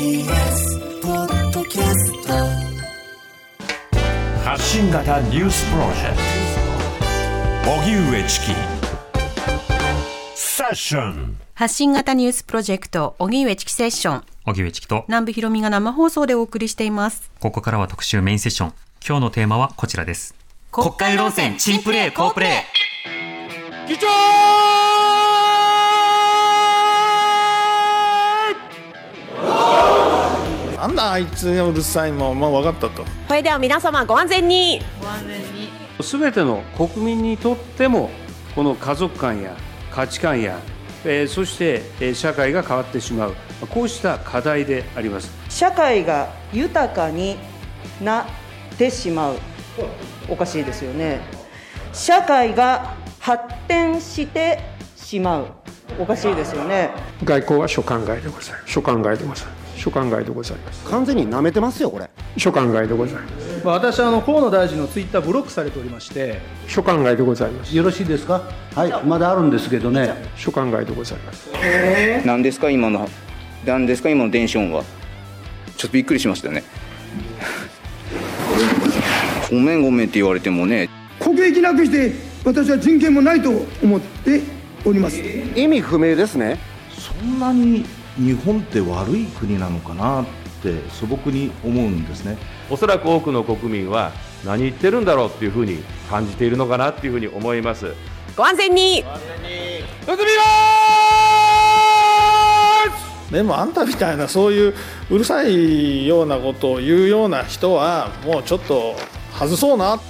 TBS ポッドキャスト発信型ニュースプロジェクト荻上チキセッション発信型ニュースプロジェクト、荻上チキセッション。荻上チキと、南部ひろみが生放送でお送りしています。ここからは特集メインセッション。今日のテーマはこちらです。国会論戦、チンプレー、好プレ議長なんだあいつがうるさいもん、まあ、分かったと。それでは皆様ご安全に。すべての国民にとっても、この家族観や価値観や、えーそして、えー社会が変わってしまう、こうした課題であります。社会が豊かになってしまう。おかしいですよね。社会が発展してしまうおかしいですよね。外交は所管外でございます。所管外でございます。所管外でございます。完全に舐めてますよこれ。所管外でございます。まあ私はあの河野大臣のツイッターブロックされておりまして所管外でございます。よろしいですか？はいまだあるんですけどね。所管外でございます。何ですか？今の何ですか？今の電子音は。ちょっとびっくりしましたよね。ごめんごめんって言われてもね。国益なくして私は人権もないと思っております。意味不明ですね。そんなに日本って悪い国なのかなって素朴に思うんですね。おそらく多くの国民は何言ってるんだろうっていうふうに感じているのかなっていうふうに思います。ご安全に。でもあんたみたいなそういううるさいようなことを言うような人はもうちょっと外そうな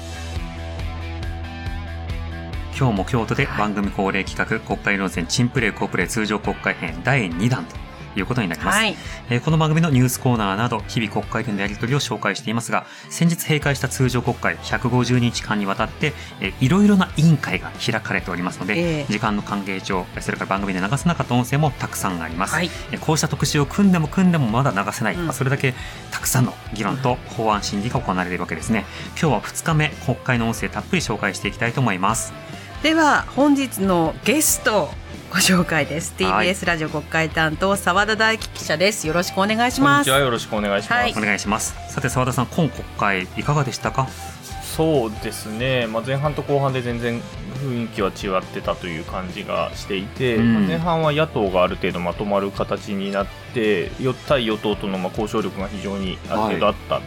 今日も京都で番組恒例企画、国会論戦チンプレー好プレー通常国会編第2弾ということになります。はいえーこの番組のニュースコーナーなど、日々国会でのやり取りを紹介していますが、先日閉会した通常国会150日間にわたって、えーいろいろな委員会が開かれておりますので、ええ時間の関係上、それから番組で流せなかった音声もたくさんあります。はいえーこうした特集を組んでも組んでもまだ流せない、うんまあそれだけたくさんの議論と法案審議が行われているわけですね。今日は2日目、国会の音声たっぷり紹介していきたいと思います。では、本日のゲスト、ご紹介です。はい TBS ラジオ国会担当、澤田大樹記者です。よろしくお願いします。よろしくお願いします。はいお願いします。さて澤田さん、今国会いかがでしたか？そうですね、まあ、前半と後半で全然雰囲気は違ってたという感じがしていて、うんまあ前半は野党がある程度まとまる形になって、よ対与党とのまあ交渉力が非常にある程度あった、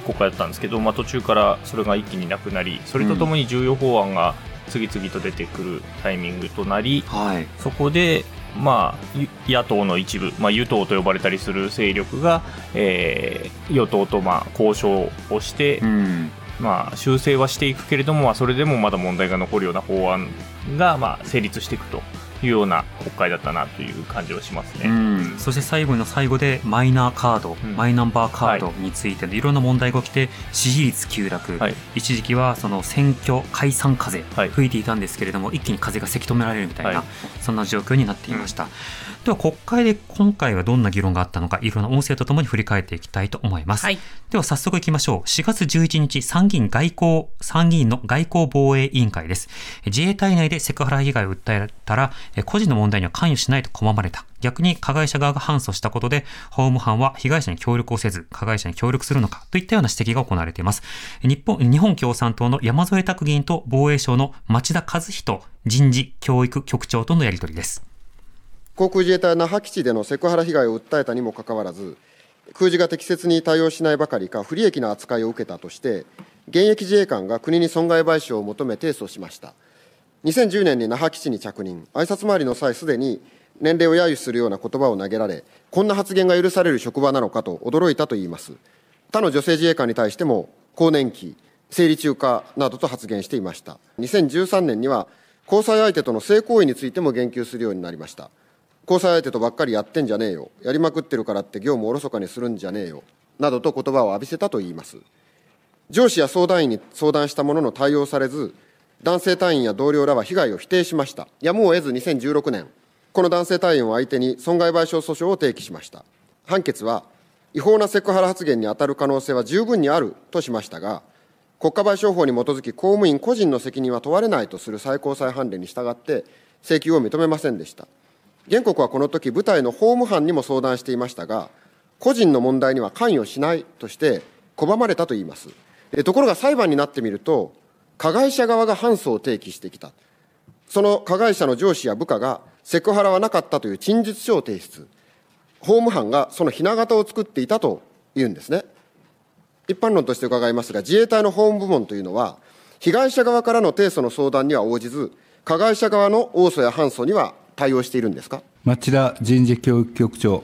国会だったんですけど、まあ、途中からそれが一気になくなり、それとともに重要法案が次々と出てくるタイミングとなり、はい。そこで、まあ、ゆ野党の一部、まあ、与党と呼ばれたりする勢力が、えー与党とまあ交渉をして、うん。まあ、修正はしていくけれども、まあ、それでもまだ問題が残るような法案が、まあ、成立していくというような国会だったなという感じはしますね。うん、そして最後の最後でマイナーカード、うん。マイナンバーカードについてのいろんな問題が起きて支持率急落、はい。一時期はその選挙解散風はい。吹いていたんですけれども、一気に風がせき止められるみたいな、はい。そんな状況になっていました、では国会で今回はどんな議論があったのかいろんな音声とともに振り返っていきたいと思います、はい。では早速いきましょう。4月11日参議院外交参議院の外交防衛委員会です。自衛隊内でセクハラ被害を訴えたらえ個人の問題には関与しないと拒まれた。逆に加害者側が反訴したことで法務班は被害者に協力をせず加害者に協力するのかといったような指摘が行われています。日本日本共産党の山添拓議員と防衛省の町田和人人事教育局長とのやり取りです航空自衛隊那覇基地でのセクハラ被害を訴えたにもかかわらず空自が適切に対応しないばかりか不利益な扱いを受けたとして現役自衛官が国に損害賠償を求め提訴しました。2010年に那覇基地に着任。挨拶回りの際すでに年齢を揶揄するような言葉を投げられこんな発言が許される職場なのかと驚いたといいます。他の女性自衛官に対しても更年期生理中化などと発言していました。2013年には交際相手との性行為についても言及するようになりました。交際相手とばっかりやってんじゃねえよ。やりまくってるからって業務をおろそかにするんじゃねえよ。などと言葉を浴びせたといいます。上司や相談員に相談したものの対応されず男性隊員や同僚らは被害を否定しました。やむを得ず2016年この男性隊員を相手に損害賠償訴訟を提起しました。判決は違法なセクハラ発言に当たる可能性は十分にあるとしましたが国家賠償法に基づき公務員個人の責任は問われないとする最高裁判例に従って請求を認めませんでした。原告はこの時部隊の法務班にも相談していましたが個人の問題には関与しないとして拒まれたといいます。ところが裁判になってみると加害者側が反訴を提起してきた。その加害者の上司や部下がセクハラはなかったという陳述書を提出。法務班がそのひな形を作っていたというんですね。一般論として伺いますが自衛隊の法務部門というのは被害者側からの提訴の相談には応じず加害者側の応訴や反訴には対応しているんですか？町田人事教育局長。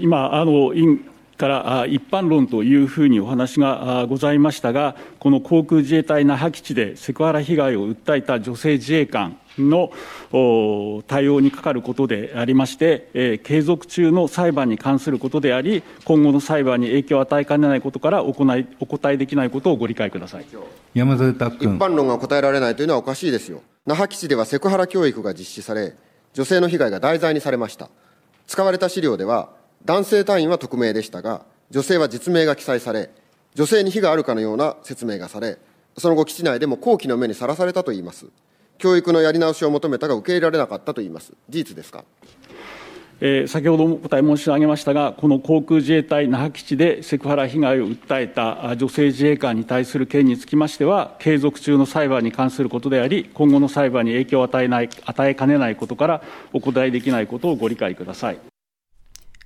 今、あの委員から一般論というふうにお話がございましたが、この航空自衛隊那覇基地でセクハラ被害を訴えた女性自衛官の対応にかかることでありまして、えー、継続中の裁判に関することであり、今後の裁判に影響を与えかねないことから行いお答えできないことをご理解ください山添拓君。一般論が答えられないというのはおかしいですよ。那覇基地ではセクハラ教育が実施され、女性の被害が題材にされました。使われた資料では、男性隊員は匿名でしたが、女性は実名が記載され、女性に非があるかのような説明がされ、その後、基地内でも好奇の目にさらされたといいます。教育のやり直しを求めたが受け入れられなかったといいます。事実ですか？えー、先ほどもお答え申し上げましたが、この航空自衛隊那覇基地でセクハラ被害を訴えた女性自衛官に対する件につきましては、継続中の裁判に関することであり、今後の裁判に影響を与えない与えかねないことから、お答えできないことをご理解ください。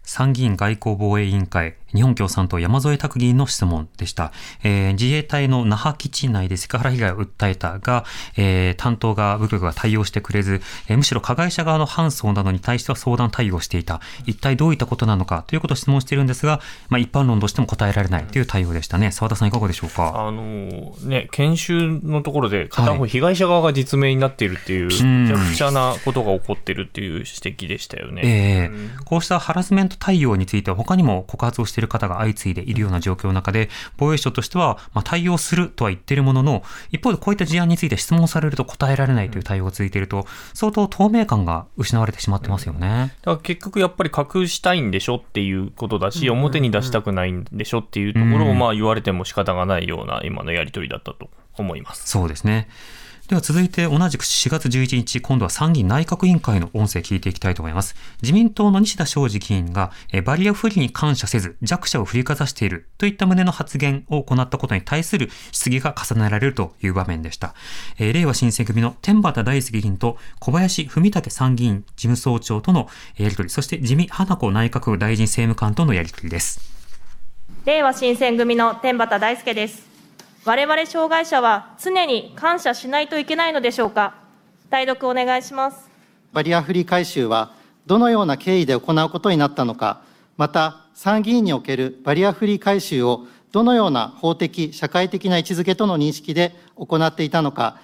参議院外交防衛委員会、日本共産党山添拓議員の質問でした。えー、自衛隊の那覇基地内でセクハラ被害を訴えたが、えー、担当が部局が対応してくれず、えー、むしろ加害者側の反訴などに対しては相談対応していた。一体どういったことなのか？ということを質問しているんですが、まあ、一般論としても答えられないという対応でしたね。澤田さんいかがでしょうか？あのね、研修のところで片方被害者側が実名になっているっていう、はい、めちゃくちゃなことが起こってるっていう指摘でしたよね。えー、こうしたハラスメント対応については他にも告発をしている方が相次いでいるような状況の中で、防衛省としては、まあ、対応するとは言っているものの、一方でこういった事案について質問されると答えられないという対応が続いていると、相当透明感が失われてしまってますよね。だから結局やっぱり隠したいんでしょっていうことだし、表に出したくないんでしょっていうところをまあ言われても仕方がないような今のやり取りだったと思います。そうですね。では続いて同じく4月11日、今度は参議院内閣委員会の音声聞いていきたいと思います。自民党の西田昌司議員が、バリアフリーに感謝せず弱者を振りかざしているといった旨の発言を行ったことに対する質疑が重ねられるという場面でした。えー、令和新選組の天畠大輔議員と小林文武参議院事務総長とのやり取り、そして自民花子内閣大臣政務官とのやり取りです。令和新選組の天畠大輔です。我々障害者は常に感謝しないといけないのでしょうか？代読お願いします。バリアフリー回収はどのような経緯で行うことになったのかまた参議院におけるバリアフリー回収をどのような法的社会的な位置づけとの認識で行っていたのか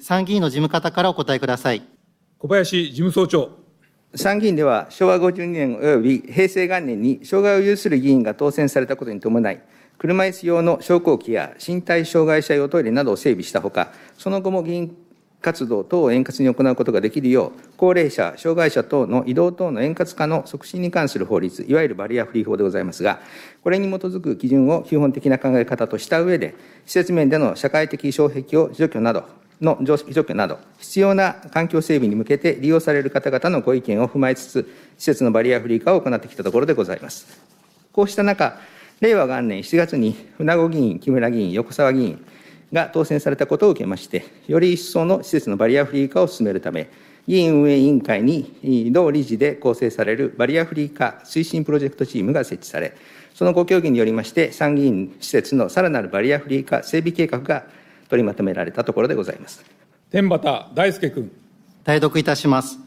参議院の事務方からお答えください。小林事務総長参議院では昭和52年及び平成元年に障害を有する議員が当選されたことに伴い車椅子用の昇降機や身体障害者用トイレなどを整備したほか、その後も議員活動等を円滑に行うことができるよう、高齢者、障害者等の移動等の円滑化の促進に関する法律、いわゆるバリアフリー法でございますが、これに基づく基準を基本的な考え方とした上で、施設面での社会的障壁を除去など、の除去など、必要な環境整備に向けて利用される方々のご意見を踏まえつつ、施設のバリアフリー化を行ってきたところでございます。こうした中、令和元年7月に船子議員、木村議員、横沢議員が当選されたことを受けまして、より一層の施設のバリアフリー化を進めるため、議員運営委員会に同理事で構成されるバリアフリー化推進プロジェクトチームが設置され、そのご協議によりまして、参議院施設のさらなるバリアフリー化整備計画が取りまとめられたところでございます。天畠大輔君。代読いたします。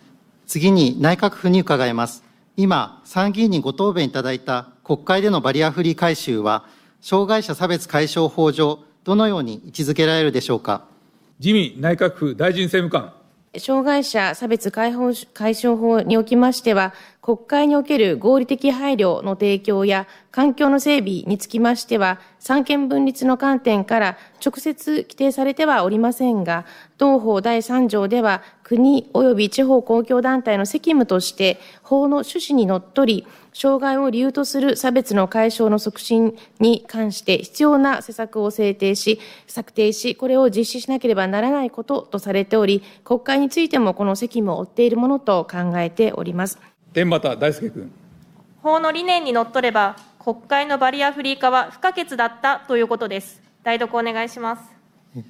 次に内閣府に伺います。今、参議院にご答弁いただいた国会でのバリアフリー回収は、障害者差別解消法上、どのように位置づけられるでしょうか。自民内閣府大臣政務官。障害者差別解放解消法におきましては、国会における合理的配慮の提供や環境の整備につきましては、三権分立の観点から直接規定されてはおりませんが、同法第3条では、国及び地方公共団体の責務として、法の趣旨にのっとり、障害を理由とする差別の解消の促進に関して必要な施策を制定し、策定し、これを実施しなければならないこととされており、国会についてもこの責務を負っているものと考えております。天畠大輔君。法の理念にのっとれば、国会のバリアフリー化は不可欠だったということです。代読お願いします。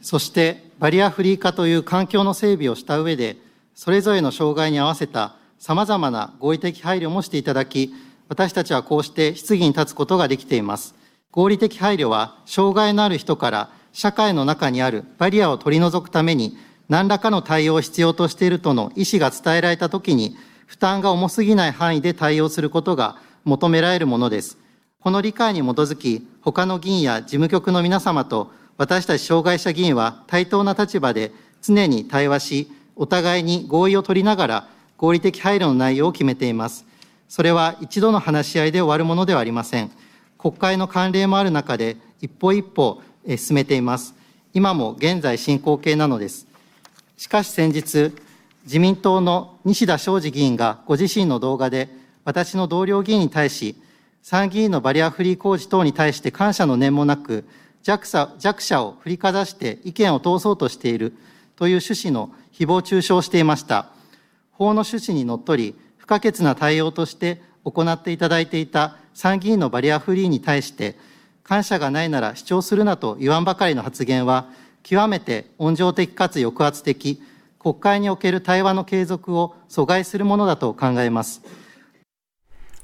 そして、バリアフリー化という環境の整備をした上で、それぞれの障害に合わせた様々な合理的配慮もしていただき、私たちはこうして質疑に立つことができています。合理的配慮は、障害のある人から社会の中にあるバリアを取り除くために、何らかの対応を必要としているとの意思が伝えられたときに、負担が重すぎない範囲で対応することが求められるものです。この理解に基づき、他の議員や事務局の皆様と私たち障害者議員は対等な立場で常に対話し、お互いに合意を取りながら合理的配慮の内容を決めています。それは一度の話し合いで終わるものではありません。国会の慣例もある中で一歩一歩進めています。今も現在進行形なのです。しかし先日、自民党の西田昌司議員がご自身の動画で私の同僚議員に対し、参議院のバリアフリー工事等に対して感謝の念もなく、弱者弱者を振りかざして意見を通そうとしているという趣旨の誹謗中傷をしていました。法の趣旨にのっとり、不可欠な対応として行っていただいていた参議院のバリアフリーに対して、感謝がないなら主張するなと言わんばかりの発言は、極めて温情的かつ抑圧的、国会における対話の継続を阻害するものだと考えます。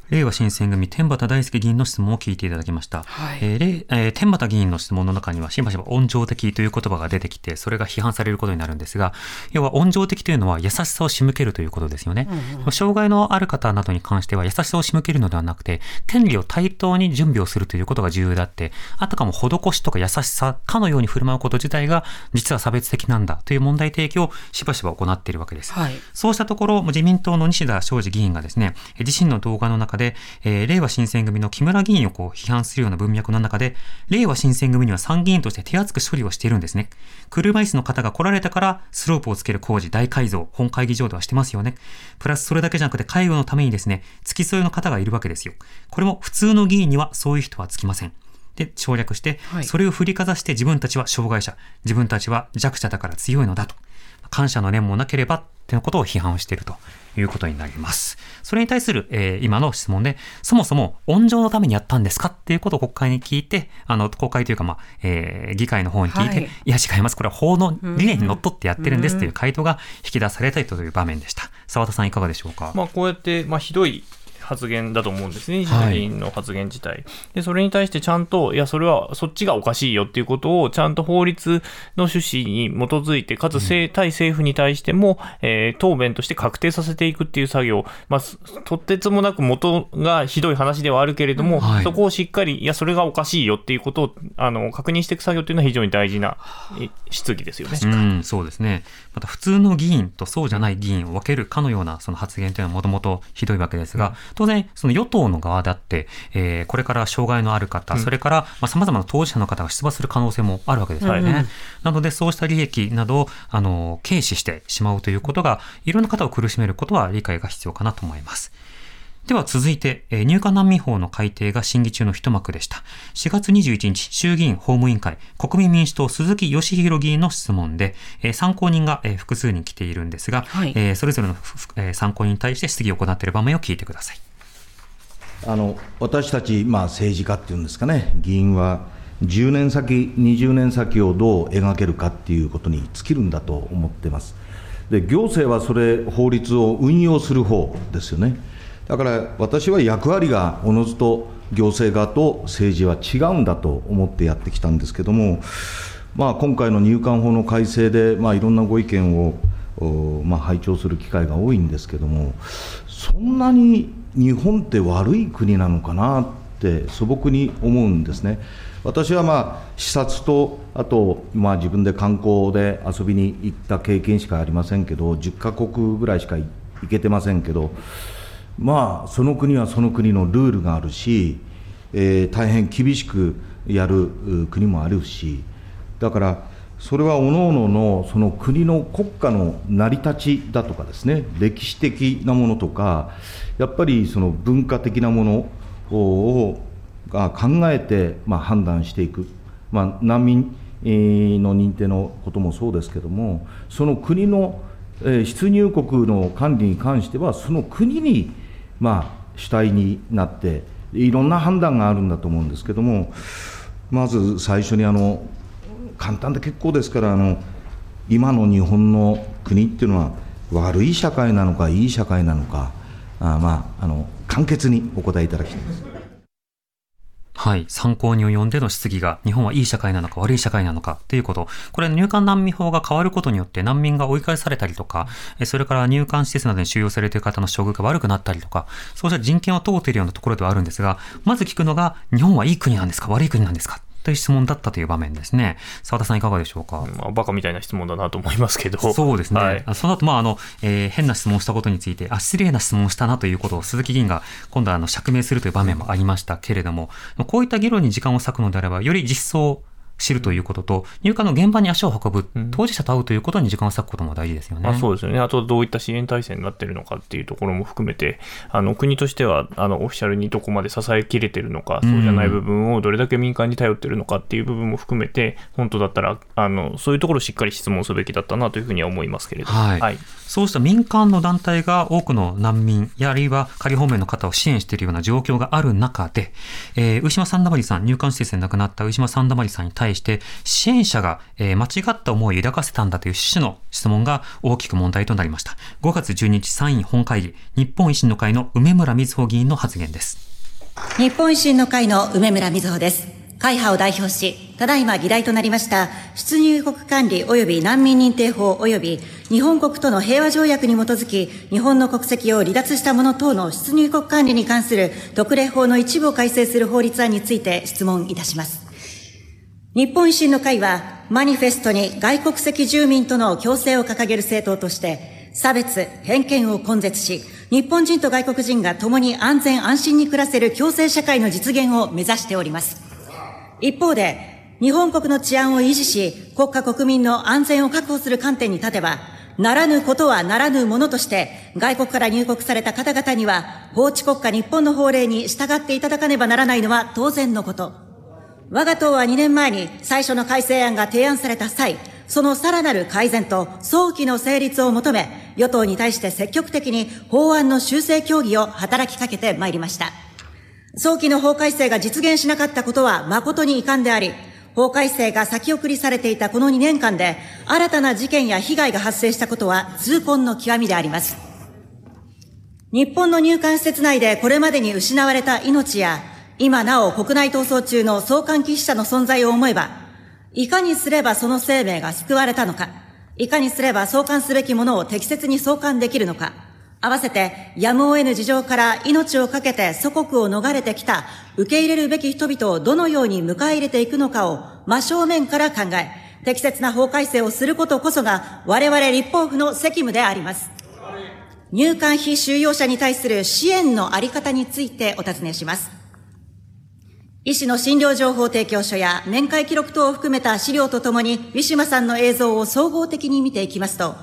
令和新選組天畠大輔議員の質問を聞いていただきました。はいえーれえー天畠議員の質問の中には、しばしば温情的という言葉が出てきて、それが批判されることになるんですが、要は温情的というのは優しさを仕向けるということですよね。障害のある方などに関しては優しさを仕向けるのではなくて、権利を対等に準備をするということが重要であって、あたかも施しとか優しさかのように振る舞うこと自体が、実は差別的なんだという問題提起をしばしば行っているわけです。はい。そうしたところ、自民党の西田昌司議員がですね、え自身の動画の中で、えー令和新選組の木村議員をこう批判するような文脈の中で、令和新選組には参議院として手厚く処理をしているんですね。車椅子の方が来られたから、スロープをつける工事、大改造、本会議場ではしてますよね。プラスそれだけじゃなくて、介護のためにですね、付き添いの方がいるわけですよ。これも普通の議員にはそういう人はつきません。で、省略して、はいそれを振りかざして自分たちは障害者、自分たちは弱者だから強いのだと。感謝の念もなければっていうことを批判をしているということになります。それに対する、えー今の質問で、そもそも温情のためにやったんですかっていうことを国会に聞いて、あの、国会というか、まあ、えー議会の方に聞いて、はいい、や、違います。これは法の理念にのっとってやってるんですという回答が引き出されたという場面でした。澤田さんいかがでしょうか？まあ、こうやって、まあ、ひどい発言だと思うんですね、西はい。田議員の発言自体。で、それに対してちゃんと、いや、それは、そっちがおかしいよっていうことを、ちゃんと法律の趣旨に基づいて、かつ政、対政府に対しても、えー答弁として確定させていくっていう作業、まあ、すとてつもなく元がひどい話ではあるけれども、はい。そこをしっかり、いや、それがおかしいよっていうことを、あの、確認していく作業っていうのは非常に大事なえ質疑ですよね。うん、そうですね。また普通の議員とそうじゃない議員を分けるかのようなその発言というのはもともとひどいわけですが、当然その与党の側だって、えーこれから障害のある方、うんそれからまあ様々な当事者の方が出馬する可能性もあるわけですよね。はいうんなのでそうした利益などをあの軽視してしまうということが、いろんな方を苦しめることは理解が必要かなと思います。では続いて、えー入管難民法の改定が審議中の一幕でした。4月21日、衆議院法務委員会、国民民主党鈴木義弘議員の質問で、えー参考人が、えー複数人来ているんですが、はいえーそれぞれの参考人に対して質疑を行っている場面を聞いてください。あの私たち、まあ、政治家っていうんですかね、議員は10年先、20年先をどう描けるかっていうことに尽きるんだと思ってます。で行政はそれ、法律を運用する方ですよね。だから私は役割がおのずと行政側と政治は違うんだと思ってやってきたんですけども、まあ、今回の入管法の改正で、まあ、いろんなご意見を、まあ、拝聴する機会が多いんですけども、そんなに日本って悪い国なのかなって素朴に思うんですね。私はまあ視察と、あと、まあ、自分で観光で遊びに行った経験しかありませんけど、10カ国ぐらいしか行けてませんけど、まあ、その国はその国のルールがあるし、えー、大変厳しくやる国もあるし、だから、それは各々のその国の国家の成り立ちだとかですね、歴史的なものとか、やっぱりその文化的なものをが考えて、まあ、判断していく、まあ、難民の認定のこともそうですけれども、その国の出入国の管理に関しては、その国に、まあ、主体になって、いろんな判断があるんだと思うんですけれども、まず最初にあの簡単で結構ですからあの、今の日本の国っていうのは、悪い社会なのか、いい社会なのか、あまあ、あの簡潔にお答えいただきたいです。はい。参考に及んでの質疑が、日本はいい社会なのか悪い社会なのかということ。これ、入管難民法が変わることによって難民が追い返されたりとか、それから入管施設などに収容されている方の処遇が悪くなったりとか、そうした人権を問うているようなところではあるんですが、まず聞くのが、日本はいい国なんですか悪い国なんですかという質問だったという場面ですね。澤田さんいかがでしょうか？まあ、バカみたいな質問だなと思いますけど。そうですね。はい、その後、まあ、あの、えー、変な質問したことについて、あ、失礼な質問をしたなということを鈴木議員が今度はあの釈明するという場面もありましたけれども、こういった議論に時間を割くのであれば、より実装知るということと、入管の現場に足を運ぶ、当事者と会うということに時間を割くことも大事ですよね。あそうですよね。あと、どういった支援体制になっているのかっていうところも含めて、あの国としてはあのオフィシャルにどこまで支えきれてるのか、そうじゃない部分をどれだけ民間に頼ってるのかっていう部分も含めて、本当だったら、あのそういうところをしっかり質問すべきだったなというふうには思いますけれども。はい、はいそうした民間の団体が多くの難民やあるいは仮放免の方を支援しているような状況がある中で、えー、上島三田まりさん、入管施設で亡くなった上島三田まりさんに対対して、支援者が、え、間違った思いを抱かせたんだという趣旨の質問が大きく問題となりました。5月12日参院本会議、日本維新の会の梅村瑞穂議員の発言です。日本維新の会の梅村瑞穂です。会派を代表し、ただいま議題となりました出入国管理及び難民認定法及び日本国との平和条約に基づき日本の国籍を離脱した者等の出入国管理に関する特例法の一部を改正する法律案について質問いたします。日本維新の会はマニフェストに外国籍住民との共生を掲げる政党として差別、偏見を根絶し、日本人と外国人が共に安全安心に暮らせる共生社会の実現を目指しております。一方で、日本国の治安を維持し、国家国民の安全を確保する観点に立てば、ならぬことはならぬものとして、外国から入国された方々には、法治国家日本の法令に従っていただかねばならないのは当然のこと。我が党は2年前に最初の改正案が提案された際、そのさらなる改善と早期の成立を求め、与党に対して積極的に法案の修正協議を働きかけてまいりました。早期の法改正が実現しなかったことは誠に遺憾であり、法改正が先送りされていたこの2年間で、新たな事件や被害が発生したことは痛恨の極みであります。日本の入管施設内でこれまでに失われた命や、今なお国内逃走中の送還忌避者の存在を思えば、いかにすればその生命が救われたのか、いかにすれば送還すべきものを適切に送還できるのか、合わせてやむを得ぬ事情から命を懸けて祖国を逃れてきた受け入れるべき人々をどのように迎え入れていくのかを真正面から考え、適切な法改正をすることこそが我々立法府の責務であります。入管非収容者に対する支援のあり方についてお尋ねします。医師の診療情報提供書や面会記録等を含めた資料とともに、ウィシュマさんの映像を総合的に見ていきますと、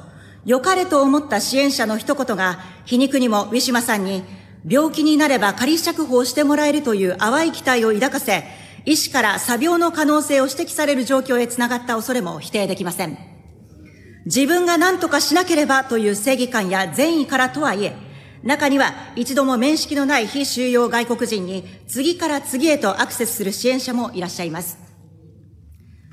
良かれと思った支援者の一言が、皮肉にもウィシュマさんに、病気になれば仮釈放してもらえるという淡い期待を抱かせ、医師から作病の可能性を指摘される状況へつながった恐れも否定できません。自分が何とかしなければという正義感や善意からとはいえ、中には一度も面識のない非収容外国人に次から次へとアクセスする支援者もいらっしゃいます。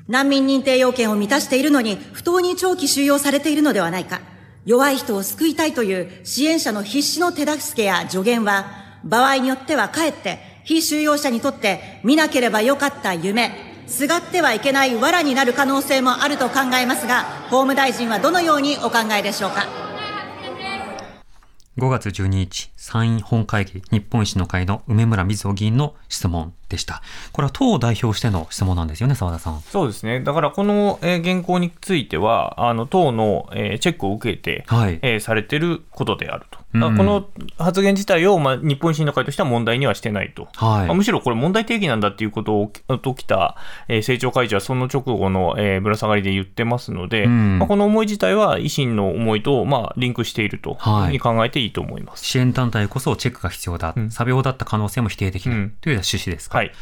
難民認定要件を満たしているのに不当に長期収容されているのではないか。弱い人を救いたいという支援者の必死の手助けや助言は、場合によってはかえって非収容者にとって見なければよかった夢、すがってはいけない藁になる可能性もあると考えますが、法務大臣はどのようにお考えでしょうか？5月12日、参院本会議、日本維新の会の梅村瑞穂議員の質問でした。これは党を代表しての質問なんですよね、澤田さん。そうですね。だからこの、えー、原稿については、あの党の、えー、チェックを受けて、はいえー、されてることであると。この発言自体を、まあ、日本維新の会としては問題にはしてないと、はい。まあ、むしろこれ、問題提起なんだっていうことを起きた、えー、政調会長はその直後の、えー、ぶら下がりで言ってますので、まあ、この思い自体は維新の思いと、まあ、リンクしているとい。うふうに考えていいと思います、支援団体こそチェックが必要だ、うん、作病だった可能性も否定できない、うん、というような趣旨ですか。はい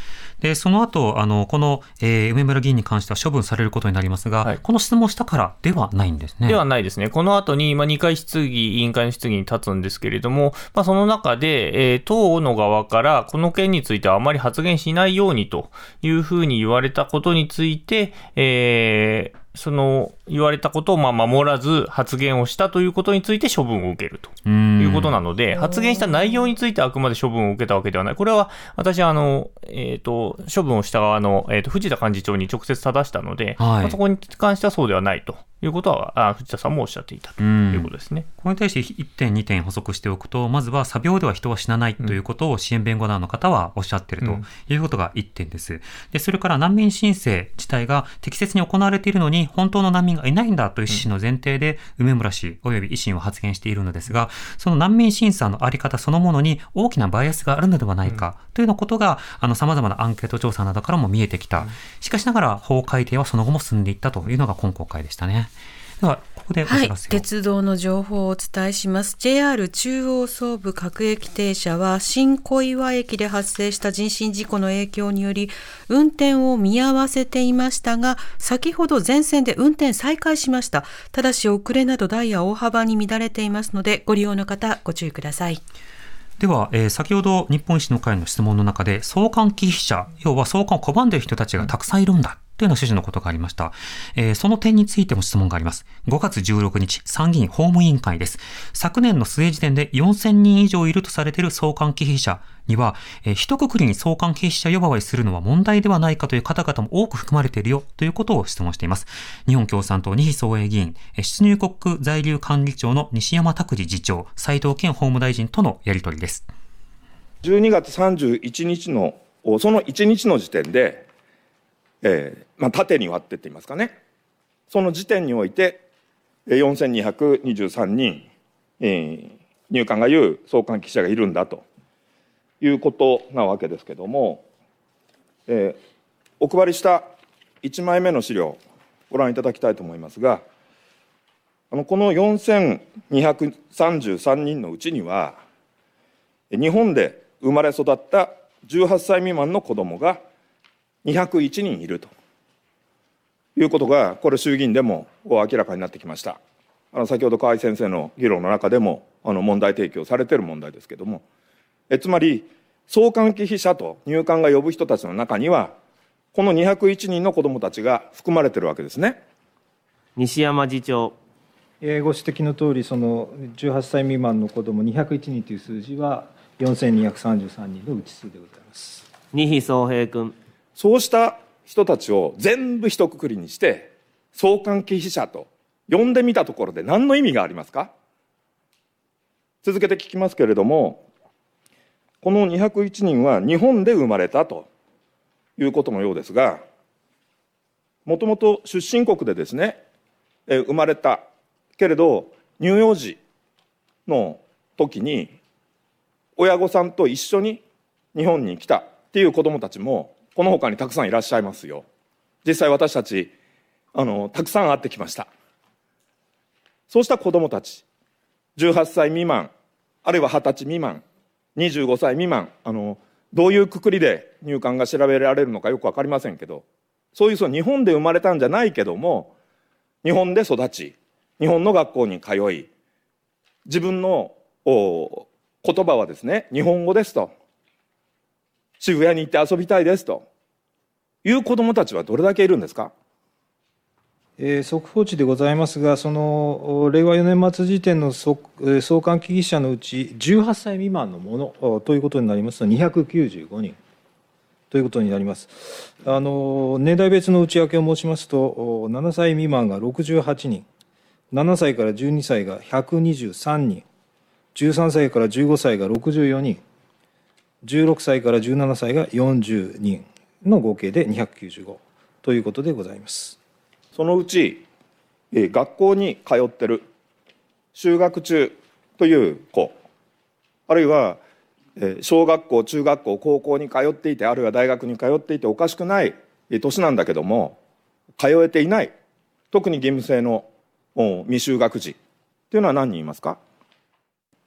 で、その後、あの、この、えー、梅村議員に関しては処分されることになりますが、はい、この質問したからではないんですね。ではないですね。この後に、まあ、2回質疑、委員会の質疑に立つんですけれども、まあ、その中で、えー、党の側から、この件についてはあまり発言しないようにというふうに言われたことについて、えー、その言われたことをまあ守らず発言をしたということについて処分を受けるということなので、発言した内容についてあくまで処分を受けたわけではない。これは私はあの、えっ、ー、と、処分をした側の、えーと、藤田幹事長に直接正したので、はい、まあ、そこに関してはそうではないということは、あ藤田さんもおっしゃっていたということですね。これに対して1点、2点補足しておくと、まずは作病では人は死なないということを支援弁護団の方はおっしゃっているということが1点です。で、それから難民申請自体が適切に行われているのに、本当の難民がいないんだという趣旨の前提で、梅村氏及び維新は発言しているのですが、その難民審査のあり方そのものに大きなバイアスがあるのではないかというようなことが、あの、様々なアンケート調査などからも見えてきた。しかしながら、法改定はその後も進んでいったというのが今国会でしたね。では、ここではい、鉄道の情報をお伝えします。JR 中央総武各駅停車は、新小岩駅で発生した人身事故の影響により、運転を見合わせていましたが、先ほど全線で運転再開しました。ただし、遅れなどダイヤ大幅に乱れていますので、ご利用の方、ご注意ください。では、えー、先ほど日本維新の会の質問の中で、送還忌避者、要は送還を拒んでいる人たちがたくさんいるんだ。というような趣旨のことがありました。えー、その点についても質問があります。5月16日、参議院法務委員会です。昨年の末時点で4000人以上いるとされている送還忌避者には、えー、一括りに送還忌避者呼ばわりするのは問題ではないかという方々も多く含まれているよということを質問しています。日本共産党二比総営議員、出入国在留管理庁の西山拓司次長、斉藤健法務大臣とのやり取りです。12月31日の、その1日の時点で、えーまあ、縦に割ってって言いますかね。その時点において4223人、えー、入管が言う送還記者がいるんだということなわけですけども、えー、お配りした1枚目の資料ご覧いただきたいと思いますがあのこの4233人のうちには日本で生まれ育った18歳未満の子どもが201人いるということが、これ衆議院でも明らかになってきました。あの先ほど河合先生の議論の中でもあの問題提起をされている問題ですけれども、えつまり送還忌避者と入管が呼ぶ人たちの中には、この201人の子どもたちが含まれているわけですね。西山次長。ご指摘の通り、その18歳未満の子ども201人という数字は、4233人のうち数でございます。二比総平君。そうした人たちを全部一括りにして相関忌避者と呼んでみたところで何の意味がありますか？続けて聞きますけれどもこの201人は日本で生まれたということのようですがもともと出身国でですね生まれたけれど乳幼児の時に親御さんと一緒に日本に来たっていう子どもたちもこの他にたくさんいらっしゃいますよ。実際私たちあのたくさん会ってきました。そうした子どもたち18歳未満あるいは20歳未満25歳未満あのどういうくくりで入管が調べられるのかよく分かりませんけどそういうその日本で生まれたんじゃないけども日本で育ち日本の学校に通い自分の言葉はですね日本語ですと。渋谷に行って遊びたいですと。いう子どもたちはどれだけいるんですか、え、速報値でございますが、その令和4年末時点の送還危機者のうち、18歳未満のものということになります。と、295人。ということになります。あの年代別の内訳を申しますと、7歳未満が68人、7歳から12歳が123人、13歳から15歳が64人、16歳から17歳が40人の合計で295ということでございます。そのうち、えー学校に通ってる就学中という子あるいはえー小学校中学校高校に通っていてあるいは大学に通っていておかしくない年なんだけども通えていない特に義務制の未就学児というのは何人いますか？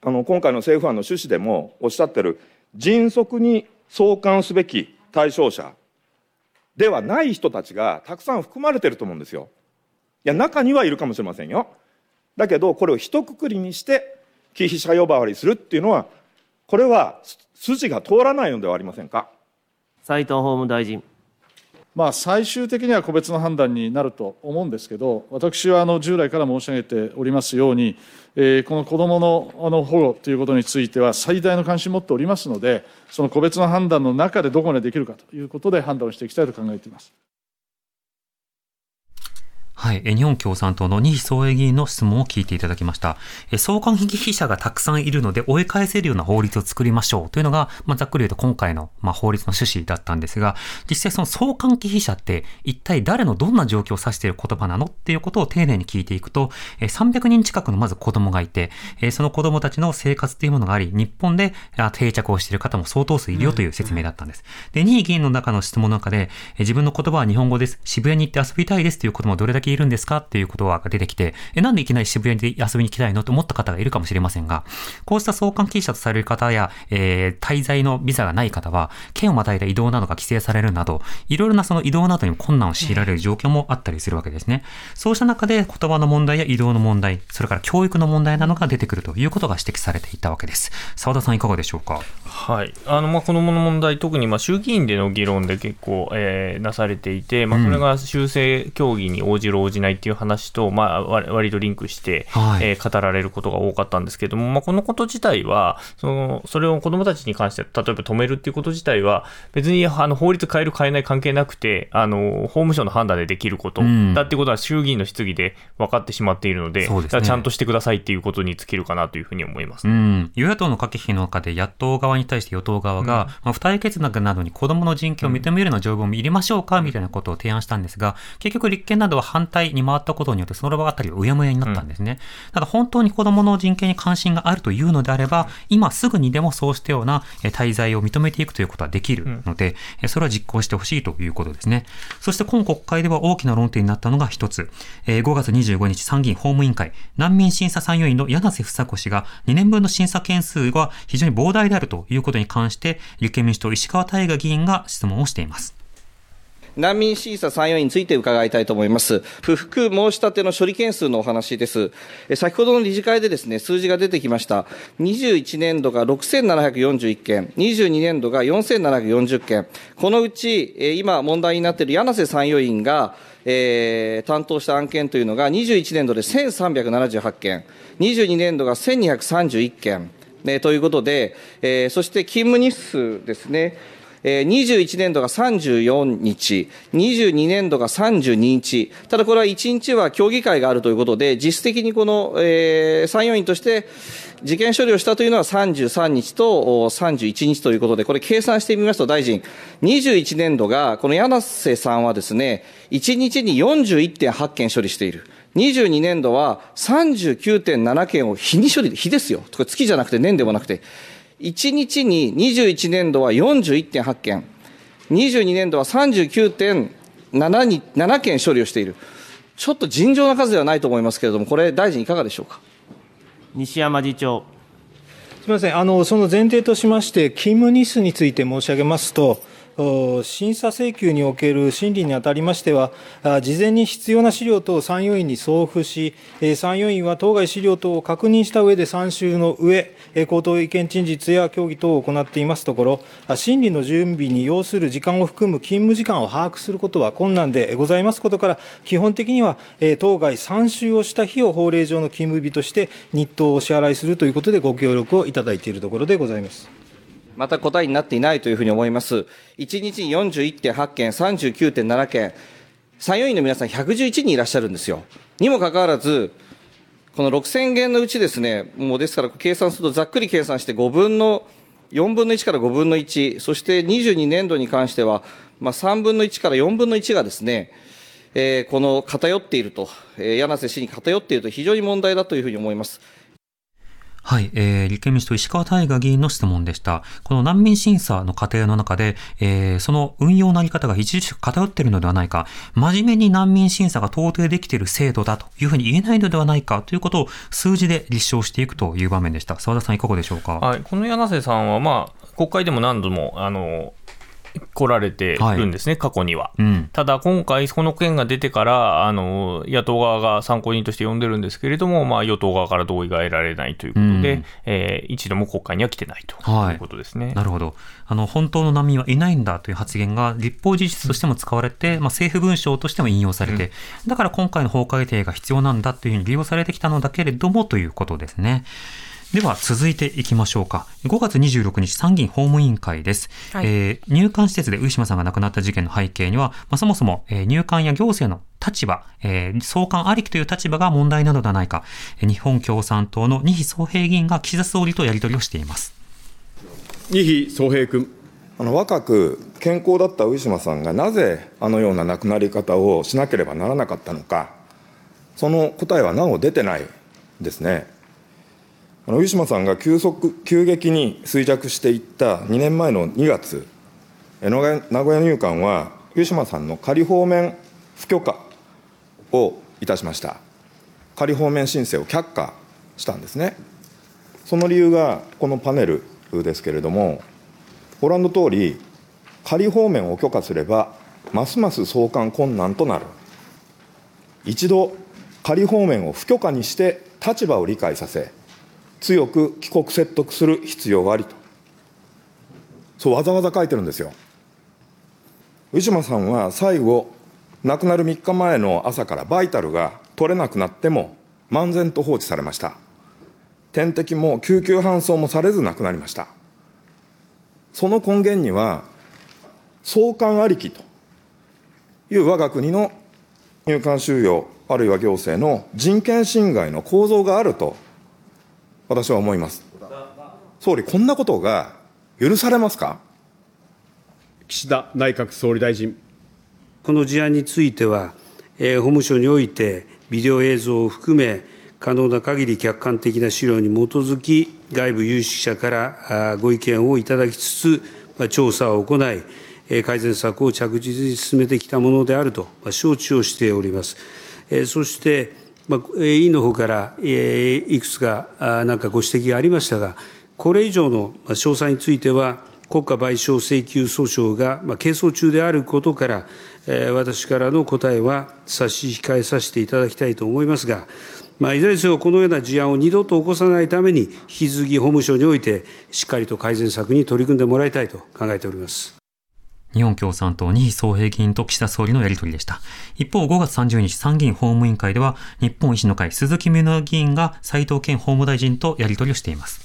あの今回の政府案の趣旨でもおっしゃってる迅速に送還すべき対象者ではない人たちがたくさん含まれてると思うんですよ。いや中にはいるかもしれませんよ。だけどこれを一括りにして被疑者呼ばわりするっていうのはこれは筋が通らないのではありませんか？斉藤法務大臣。まあ、最終的には個別の判断になると思うんですけど、私はあの従来から申し上げておりますように、えーこの子どものあの保護ということについては、最大の関心を持っておりますので、その個別の判断の中でどこまでできるかということで判断をしていきたいと考えています。はい。え日本共産党の二総営議員の質問を聞いていただきました。え相関被疑者がたくさんいるので追い返せるような法律を作りましょうというのが、まあ、ざっくり言うと今回の、まあ、法律の趣旨だったんですが、実際その相関被疑者って一体誰のどんな状況を指している言葉なの？っていうことを丁寧に聞いていくと、え300人近くのまず子供がいて、えその子供たちの生活っていうものがあり、日本であ定着をしている方も相当数いるよという説明だったんです。で、2位議員の中の質問の中で、え自分の言葉は日本語です。渋谷に行って遊びたいですという子供はどれだけいるんですか？っていうことが出てきて、え、なんでいきなり渋谷に遊びに行きたいの？と思った方がいるかもしれませんが、こうした相関係者とされる方や、えー滞在のビザがない方は、県をまたいだ移動などが規制されるなど、いろいろなその移動などにも困難を強いられる状況もあったりするわけですね。そうした中で言葉の問題や移動の問題、それから教育の問題などが出てくるということが指摘されていたわけです。澤田さんいかがでしょうか？はい、あのまあ子どもの問題、特にまあ衆議院での議論で結構、えーなされていて、まあ、うん。それが修正協議に応じる、応じないっていう話と、まあ、割割とリンクして、はい。えー語られることが多かったんですけども、まあ、このこと自体は、そのそれを子どもたちに関して、例えば止めるっていうこと自体は、別にあの法律変える、変えない関係なくて、あの法務省の判断でできることうん。だってことは、衆議院の質疑で分かってしまっているので、ですね。ちゃんとしてくださいっていうことに尽きるかなというふうに思います。うん、与野党の駆け引きの中で野党側に対して与党側が、まあ、付帯決議などに子どもの人権を認めるような条文を入れましょうかみたいなことを提案したんですが、結局立憲などは反対に回ったことによってその場あたりがうやむやになったんですね。ただ本当に子どもの人権に関心があるというのであれば、今すぐにでもそうしたような滞在を認めていくということはできるので、えそれは実行してほしいということですね。そして今国会では大きな論点になったのが一つ、5月25日参議院法務委員会、難民審査参与員の柳瀬房子氏が2年分の審査件数が非常に膨大であるということに関して、立憲民主党石川大我議員が質問をしています。難民審査参与員について伺いたいと思います。不服申し立ての処理件数のお話です。え先ほどの理事会でですね、数字が出てきました。21年度が6741件、22年度が4740件。このうち、え今問題になっている柳瀬参与員が、えー担当した案件というのが21年度で1378件、22年度が1231件、ね、ということで、えーそして勤務日数ですね、えー21年度が34日、22年度が32日、ただこれは1日は協議会があるということで、実質的にこの、えー参与員として事件処理をしたというのは33日と31日ということで、これ計算してみますと、大臣、21年度が、この柳瀬さんはですね、1日に41.8件処理している。22年度は39.7件を日に処理、日ですよ。これ月じゃなくて年でもなくて。1日に21年度は41.8件、22年度は39.7に7件処理をしている。ちょっと尋常な数ではないと思いますけれども、これ、大臣いかがでしょうか？西山次長。すみません、あのその前提としまして、勤務日数について申し上げますと、お審査請求における審理にあたりましては、事前に必要な資料等を参与員に送付し、参与員は当該資料等を確認した上で参集の上、口頭意見陳述や協議等を行っていますところ、審理の準備に要する時間を含む勤務時間を把握することは困難でございますことから、基本的には、当該参集をした日を法令上の勤務日として日当をお支払いするということでご協力をいただいているところでございます。また答えになっていないというふうに思います。1日に41.8件、39.7件、参与員の皆さん111人いらっしゃるんですよ。にもかかわらず、この6000件のうちですね、もうですから計算するとざっくり計算して5分の、4分の1から5分の1、そして22年度に関しては、まあ、3分の1から4分の1がですね、えー、この偏っていると、えー、柳瀬氏に偏っていると非常に問題だというふうに思います。はい、えー、立憲民主党石川大我議員の質問でした。この難民審査の過程の中で、えー、その運用のあり方が著しく偏っているのではないか、真面目に難民審査が到底できている制度だというふうに言えないのではないかということを数字で立証していくという場面でした。澤田さんいかがでしょうか？はい、この柳瀬さんは、まあ、国会でも何度も、あの、来られてるんですね、はい、過去には、うん、ただ今回、この件が出てからあの、野党側が参考人として呼んでるんですけれども、まあ、与党側から同意が得られないということで、うん、えー、一度も国会には来てないということですね、はい、なるほど。あの、本当の難民はいないんだという発言が立法事実としても使われて、まあ、政府文書としても引用されて、うん、だから今回の法改定が必要なんだというふうに利用されてきたのだけれどもということですね。では続いていきましょうか。5月26日参議院法務委員会です。はい、えー、入管施設で上島さんが亡くなった事件の背景には、まあ、そもそも、えー、入管や行政の立場、えー、送還ありきという立場が問題なのではないか、日本共産党の二比総平議員が岸田総理とやり取りをしています。二比総平君。あの若く健康だった上島さんがなぜあのような亡くなり方をしなければならなかったのか、その答えはなお出てないですね。あのウィシュマさんが急速急激に衰弱していった2年前の2月、名古屋入管は、ウィシュマさんの仮放免不許可をいたしました。仮放免申請を却下したんですね。その理由がこのパネルですけれども、ご覧のとおり、仮放免を許可すれば、ますます送還困難となる。一度、仮放免を不許可にして立場を理解させ、強く帰国説得する必要ありと、そうわざわざ書いてるんですよ。ウィシュマさんは最後、亡くなる3日前の朝からバイタルが取れなくなっても、漫然と放置されました。点滴も救急搬送もされず亡くなりました。その根源には、送還ありきという我が国の入管収容、あるいは行政の人権侵害の構造があると私は思います。総理、こんなことが許されますか？岸田内閣総理大臣。この事案については、えー、法務省において、ビデオ映像を含め、可能な限り客観的な資料に基づき、外部有識者からご意見をいただきつつ、調査を行い、改善策を着実に進めてきたものであると承知をしております。そして、まあ、委員のほうから、えー、いくつかなんかご指摘がありましたが、これ以上の詳細については、国家賠償請求訴訟が、まあ、係争中であることから、えー、私からの答えは差し控えさせていただきたいと思いますが、まあ、いずれにせよ、このような事案を二度と起こさないために、引き続き法務省において、しっかりと改善策に取り組んでもらいたいと考えております。日本共産党二位総平議員と岸田総理のやり取りでした。一方、5月30日参議院法務委員会では、日本維新の会鈴木宗男議員が斉藤健法務大臣とやり取りをしています。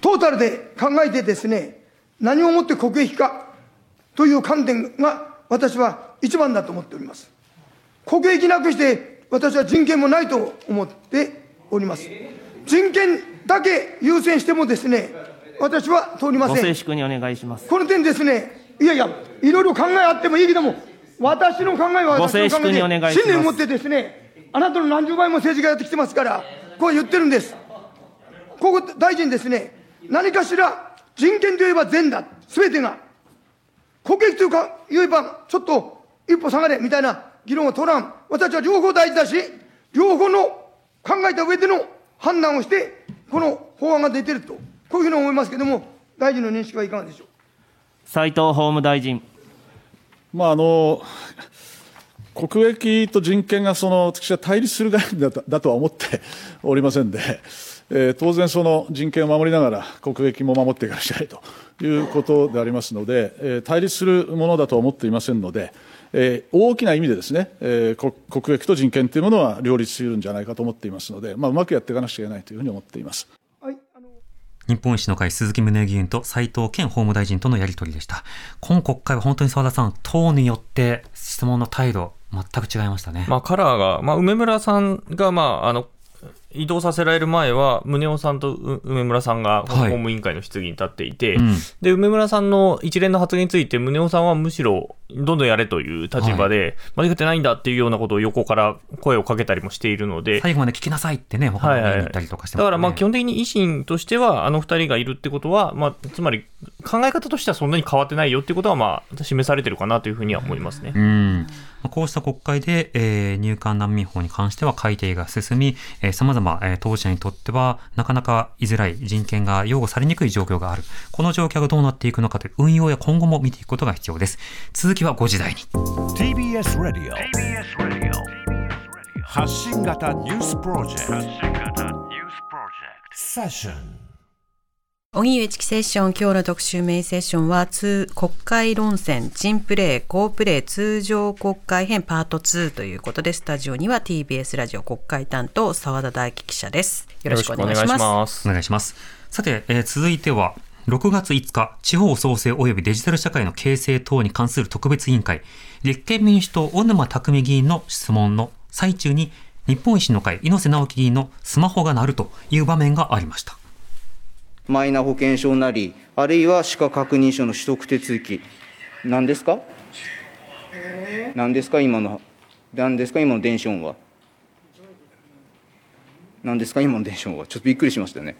トータルで考えてですね、何をもって国益かという観点が私は一番だと思っております。国益なくして私は人権もないと思っております。人権だけ優先してもですね、私は通りません。ご静粛にお願いします。この点ですね、いやいや、いろいろ考えあってもいいけども、私の考えは私の考えで、信念を持ってですね、あなたの何十倍も政治家やってきてますから、こう言ってるんです。ここ大臣ですね、何かしら人権といえば善だ、すべてが。国益というか言えば、ちょっと一歩下がれみたいな議論を取らん。私は両方大事だし、両方の考えた上での判断をして、この法案が出てると。こういうふうに思いますけれども、大臣の認識はいかがでしょう？斉藤法務大臣。まあ、あの国益と人権がその私は対立する概念だとは思っておりませんで、えー、当然、その人権を守りながら国益も守っていかなきゃいけないということでありますので、えー、対立するものだとは思っていませんので、えー、大きな意味でですね、えー、国益と人権というものは両立するんじゃないかと思っていますので、まあ、うまくやっていかなくちゃいけないというふうに思っています。日本維新の会鈴木宗男議員と斉藤健法務大臣とのやり取りでした。今国会は本当に澤田さん、党によって質問の態度、全く違いましたね。まあ、カラーが、まあ、梅村さんが、まあ、あの、移動させられる前は、宗男さんと梅村さんが法務委員会の質疑に立っていて、はいうん、で梅村さんの一連の発言について、宗男さんはむしろ、どんどんやれという立場で、はい、間違ってないんだっていうようなことを横から声をかけたりもしているので、最後まで聞きなさいってね、他のに言ったりとかして、ねはいはい、だからまあ基本的に維新としては、あの二人がいるってことは、まあ、つまり考え方としてはそんなに変わってないよっていうことは、まあ、示されてるかなというふうには思いますね。うん。こうした国会で、えー、入管難民法に関しては改定が進み、えー、様々、えー、当事者にとっては、なかなか居づらい人権が擁護されにくい状況がある。この状況がどうなっていくのかという運用や今後も見ていくことが必要です。続きは5時台に。TBS Radio 発信型ニュースプロジェクト発信型ニュースプロジェクトセッション荻上チキセッション今日の特集メインセッションは通国会論戦珍プレー好プレー通常国会編パート2ということでスタジオには TBS ラジオ国会担当澤田大樹記者です。よろしくお願いします。お願いします。さて、えー、続いては6月5日、地方創生及びデジタル社会の形成等に関する特別委員会、立憲民主党小沼巧議員の質問の最中に、日本維新の会猪瀬直樹議員のスマホが鳴るという場面がありました。マイナ保険証なり、あるいは歯科確認書の取得手続き、何ですか？何ですか、今の、何ですか、今の電子音は。何ですか、今の電子音は。ちょっとびっくりしましたね。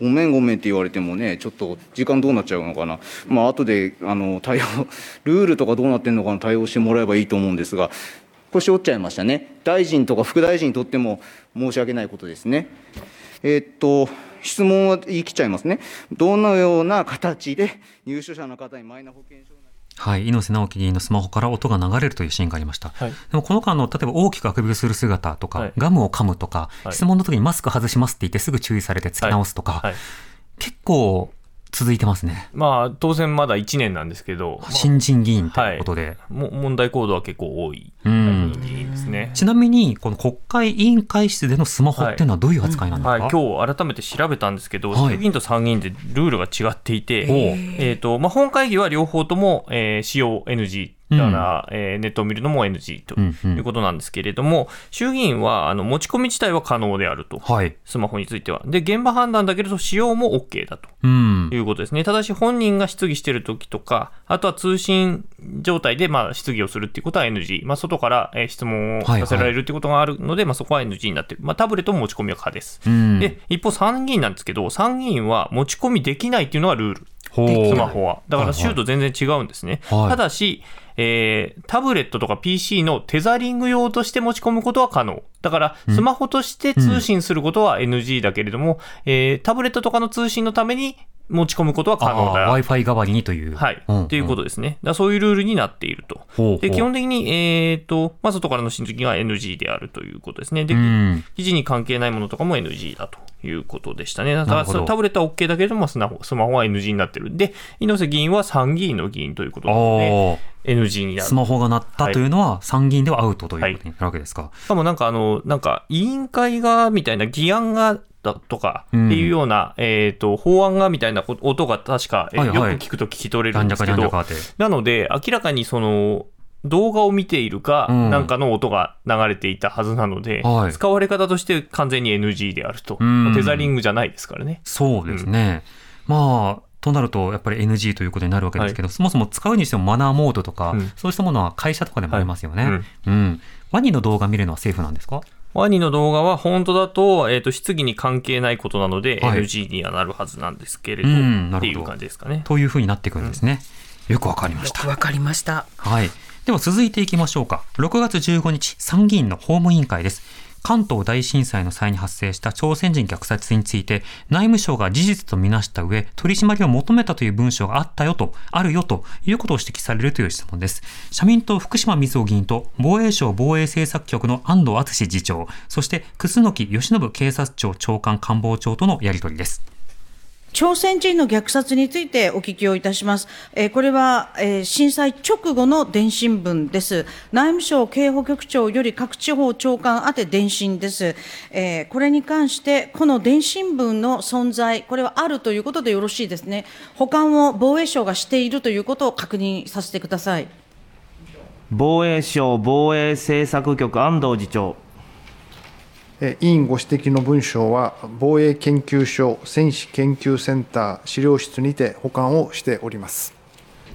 ごめんごめんって言われてもね、ちょっと時間どうなっちゃうのかな、まあ後であの対応、ルールとかどうなってるのかの対応してもらえばいいと思うんですが、腰折っちゃいましたね、大臣とか副大臣にとっても申し訳ないことですね。えー、っと、質問は言い切っちゃいますね。どのような形で入所者の方にマイナ保険証はい、猪瀬直樹議員のスマホから音が流れるというシーンがありました。はい、でもこの間の、例えば大きくあくびをする姿とか、はい、ガムを噛むとか、はい、質問の時にマスク外しますって言ってすぐ注意されて突き直すとか、結構続いてますね。まあ、当選まだ1年なんですけど。新人議員ということで。はい、問題行動は結構多いね。ちなみに、この国会委員会室でのスマホっていうのはどういう扱いなんですか、はいはい、今日改めて調べたんですけど、衆議院と参議院でルールが違っていて、えっ、ー、と、まあ、本会議は両方とも、えー、使用 NG だから、うん、えー、ネットを見るのも NG ということなんですけれども、うんうん、衆議院はあの持ち込み自体は可能であると、はい、スマホについては。で、現場判断だけれど使用も OK だと。いうことですね。ただし、本人が質疑しているときとか、あとは通信状態でまあ質疑をするっていうことは NG、まあ、外から質問をさせられるっていうことがあるので、はいはい、まあ、そこは NG になってる、まあ、タブレットも持ち込みは可です。で、一方、参議院なんですけど、参議院は持ち込みできないっていうのがルール。スマホは。だから、州と全然違うんですね。はいはい、ただし、えー、タブレットとか PC のテザリング用として持ち込むことは可能。だから、スマホとして通信することは NG だけれども、うん、えー、タブレットとかの通信のために持ち込むことは可能だ。Wi-Fi 代わりにという。はい。うん、ということですね。だそういうルールになっていると。ほうで基本的に、えっ、ー、と、まあ、外からの新規が NG であるということですね。で、うん、記事に関係ないものとかも NG だということでしたね。だからタブレットは OK だけれども、スマホスマホは NG になってる。で、猪瀬議員は参議院の議員ということなので、NG になる。スマホが鳴ったというのは、参議院ではアウトということになるわけですか。はい、しかもなんかあの、なんか委員会がみたいな議案がだとかっていうような、うん、えっ、ー、と、法案がみたいな音が確か、はいはい、よく聞くと聞き取れるんですけど、なので、明らかにその、動画を見ているか、なんかの音が流れていたはずなので、はい、使われ方として完全に NG であると。テザリングじゃないですからね。そうですね。うん、まあ、となると、やっぱり NG ということになるわけですけど、はい、そもそも使うにしてもマナーモードとか、うん、そうしたものは会社とかでもありますよね。はい、うん、うん。ワニの動画見るのはセーフなんですか？ワニの動画は本当だと、えっ、ー、と、質疑に関係ないことなので、はい、NG にはなるはずなんですけれど、うん、っていう感じですかね。というふうになっていくんですね。よくわかりました。よくわかりました。はい。では続いていきましょうか。6月15日、参議院の法務委員会です。関東大震災の際に発生した朝鮮人虐殺について、内務省が事実とみなした上、取り締まりを求めたという文章があったよと、あるよということを指摘されるという質問です。社民党福島瑞穂議員と防衛省防衛政策局の安藤敦次長、そして楠木義信警察庁長官官房長とのやり取りです。朝鮮人の虐殺についてお聞きをいたします。えー、これは、えー、震災直後の電信文です。内務省警保局長より各地方長官宛て電信です。えー、これに関して、この電信文の存在、これはあるということでよろしいですね。保管を防衛省がしているということを確認させてください。防衛省防衛政策局安藤次長。委員ご指摘の文書は、防衛研究所戦士研究センター資料室にて保管をしております。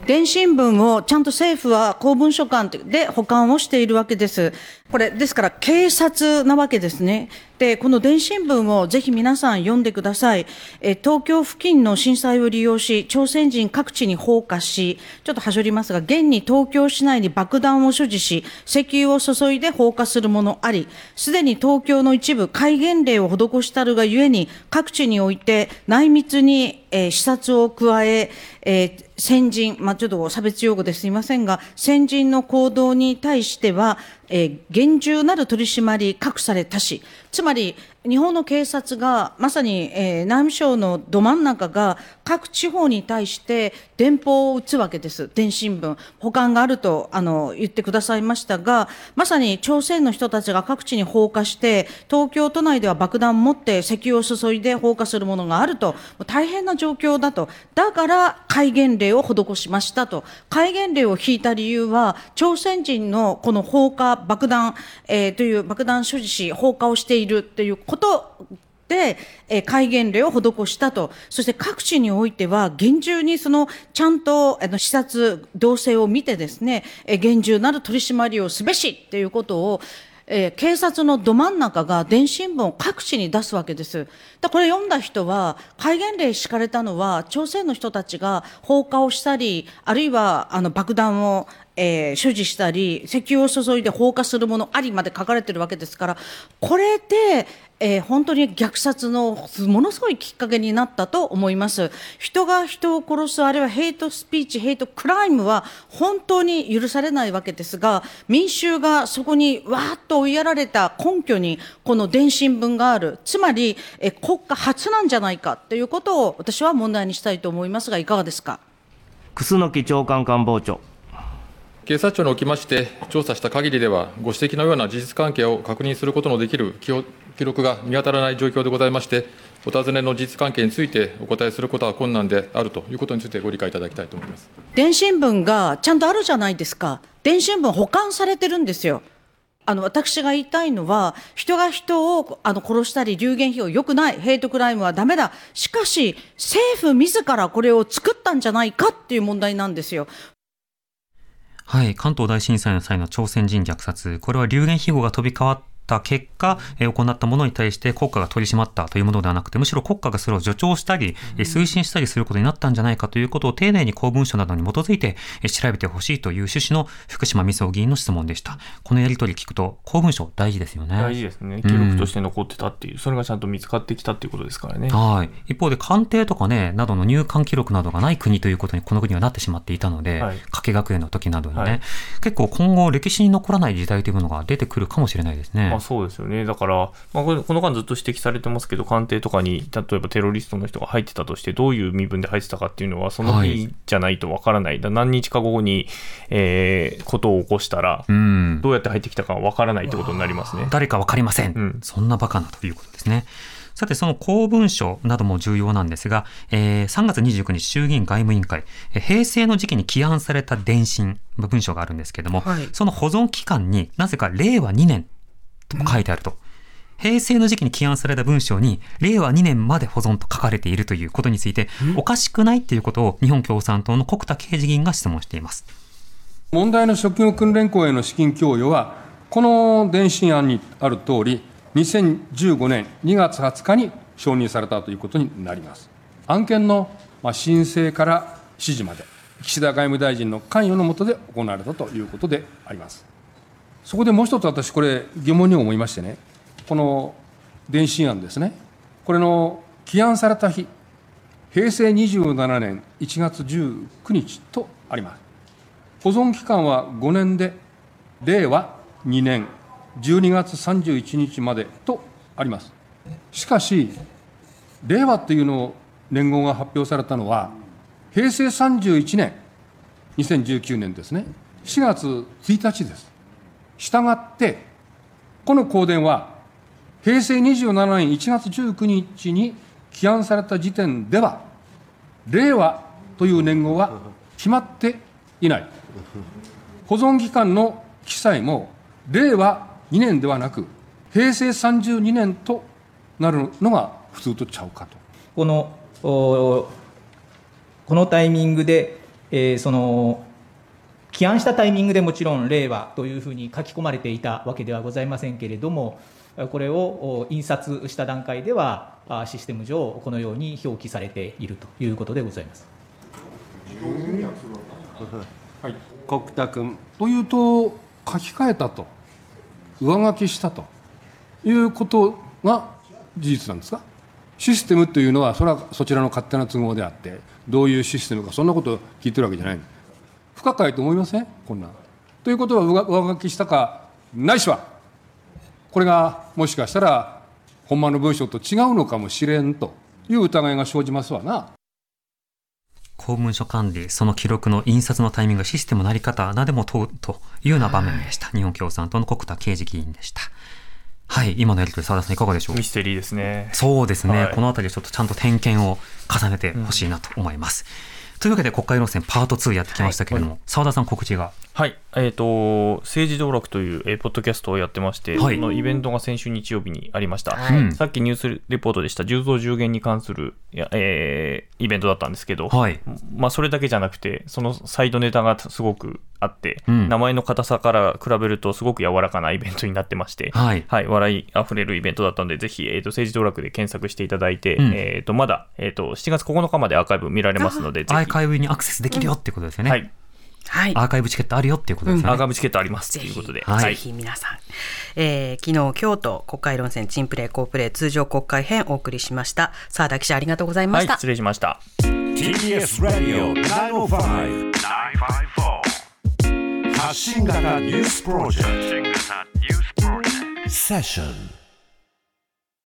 電信文をちゃんと政府は公文書館で保管をしているわけです。これ、ですから警察なわけですね。で、この電信文をぜひ皆さん読んでください。え東京付近の震災を利用し、朝鮮人各地に放火し、ちょっとはしょりますが、現に東京市内に爆弾を所持し、石油を注いで放火するものあり、すでに東京の一部戒厳令を施したるがゆえに、各地において内密に、え、視察を加え、え、先人、まあ、ちょっと差別用語ですみませんが、先人の行動に対しては、えー、厳重なる取り締まり、隠されたし、つまり日本の警察がまさに、えー、内務省のど真ん中が各地方に対して電報を打つわけです、電信文、保管があるとあの言ってくださいましたが、まさに朝鮮の人たちが各地に放火して、東京都内では爆弾を持って石油を注いで放火するものがあると、大変な状況だと、だから戒厳令を施しましたと、戒厳令を引いた理由は、朝鮮人のこの放火、爆弾、えー、という爆弾所持し、放火をしているということとで、え戒厳令を施したと、そして各地においては、厳重にそのちゃんとあの視察、動静を見てですね、え厳重なる取り締まりをすべしということを、え、警察のど真ん中が電信文を各地に出すわけです。だこれ読んだ人は、戒厳令敷かれたのは、朝鮮の人たちが放火をしたり、あるいはあの爆弾を、えー、所持したり、石油を注いで放火するものありまで書かれてるわけですから、これで、えー、本当に虐殺のものすごいきっかけになったと思います。人が人を殺す、あるいはヘイトスピーチ、ヘイトクライムは本当に許されないわけですが、民衆がそこにわーっと追いやられた根拠に、この電信文がある、つまり、えー、国家初なんじゃないかということを私は問題にしたいと思いますが、いかがですか？楠木長官官房長。警察庁におきまして、調査した限りでは、ご指摘のような事実関係を確認することのできる記録が見当たらない状況でございまして、お尋ねの事実関係についてお答えすることは困難であるということについてご理解いただきたいと思います電信文がちゃんとあるじゃないですか、電信文保管されてるんですよ。あの私が言いたいのは、人が人をあの殺したり、流言飛をよくない、ヘイトクライムはだめだ、しかし、政府自らこれを作ったんじゃないかっていう問題なんですよ。はい。関東大震災の際の朝鮮人虐殺。これは流言飛語が飛び交わった結果、え行ったものに対して国家が取り締まったというものではなくて、むしろ国家がそれを助長したり、推進したりすることになったんじゃないかということを丁寧に公文書などに基づいて調べてほしいという趣旨の福島美相議員の質問でした。このやり取り聞くと、公文書大事ですよね。大事ですね。記録として残ってたっていう、うん、それがちゃんと見つかってきたっていうことですからね。はい。一方で官邸とかね、などの入管記録などがない国ということにこの国はなってしまっていたので、はい、加計学園の時などにね、はい、結構今後歴史に残らない時代というものが出てくるかもしれないですね。あそうですよね。だから、まあ、この間ずっと指摘されてますけど、官邸とかに、例えばテロリストの人が入ってたとして、どういう身分で入ってたかっていうのは、その日じゃないとわからない、はい、何日か後に、えー、ことを起こしたら、うん、どうやって入ってきたかわからないってことになりますね。誰かわかりません。うん、そんなバカなということですね。さて、その公文書なども重要なんですが、えー、3月29日衆議院外務委員会、平成の時期に起案された電信、文書があるんですけれども、はい、その保存期間になぜか令和2年と書いてあると。うん平成の時期に起案された文章に、令和2年まで保存と書かれているということについて、おかしくないっていうことを日本共産党の国田刑事議員が質問しています。問題の職業訓練校への資金供与は、この電信案にある通り、2015年2月20日に承認されたということになります。案件の申請から指示まで、岸田外務大臣の関与の下で行われたということであります。そこでもう一つ私、これ、疑問に思いましてね、この電信案ですね、これの起案された日、平成27年1月19日とあります。保存期間は5年で、令和2年12月31日までとあります。しかし、令和というのを年号が発表されたのは、平成31年、2019年ですね、4月1日です。したがって、この公電は、平成27年1月19日に起案された時点では、令和という年号は決まっていない。保存期間の記載も、令和2年ではなく、平成32年となるのが普通とちゃうかと。このこのタイミングで、えー、その起案したタイミングでもちろん令和というふうに書き込まれていたわけではございませんけれども、これを印刷した段階では、システム上、このように表記されているということでございます。はい、国田君。というと、書き換えたと、上書きしたということが事実なんですか？システムというのは、それはそちらの勝手な都合であって、どういうシステムか、そんなことを聞いてるわけじゃない。不可解と思いません？こんな。ということは上書きしたか、ないしは、これがもしかしたら、ほんまの文章と違うのかもしれんという疑いが生じますわな。公文書管理、その記録の印刷のタイミング、システムのあり方なでも問うというような場面でした。日本共産党の国田刑事議員でした。はい、今のやり取り、澤田さんいかがでしょう？ミステリーですね。そうですね。はい、このあたりちょっとちゃんと点検を重ねてほしいなと思います。うんというわけで国会論戦パート2やってきましたけれども、澤、はい、田さん告知が。はい、えっ、ー、と政治道楽という、えー、ポッドキャストをやってまして、はい、そのイベントが先週日曜日にありました。はい、さっきニュースレポートでした。10増10減に関するや、えー、イベントだったんですけど、はい、まあそれだけじゃなくて、そのサイドネタがすごくあって、うん、名前の硬さから比べるとすごく柔らかなイベントになってまして、はい、はい、笑いあふれるイベントだったので、ぜひ、えーと、政治道楽で検索していただいて、うん、えーとまだ、えーと、7月9日までアーカイブ見られますので、アーカイブにアクセスできるよってことですよね。はいはい、アーカイブチケットあるよっていうことですね、うん、アーカイブチケットありますということで、はい、ぜひ皆さん、えー、昨日京都国会論戦チンプレー好プレー通常国会編お送りしました。澤田記者ありがとうございました、はい、失礼しました。TBS ラディオ905-954発信型ニュースプロジェクト。セッション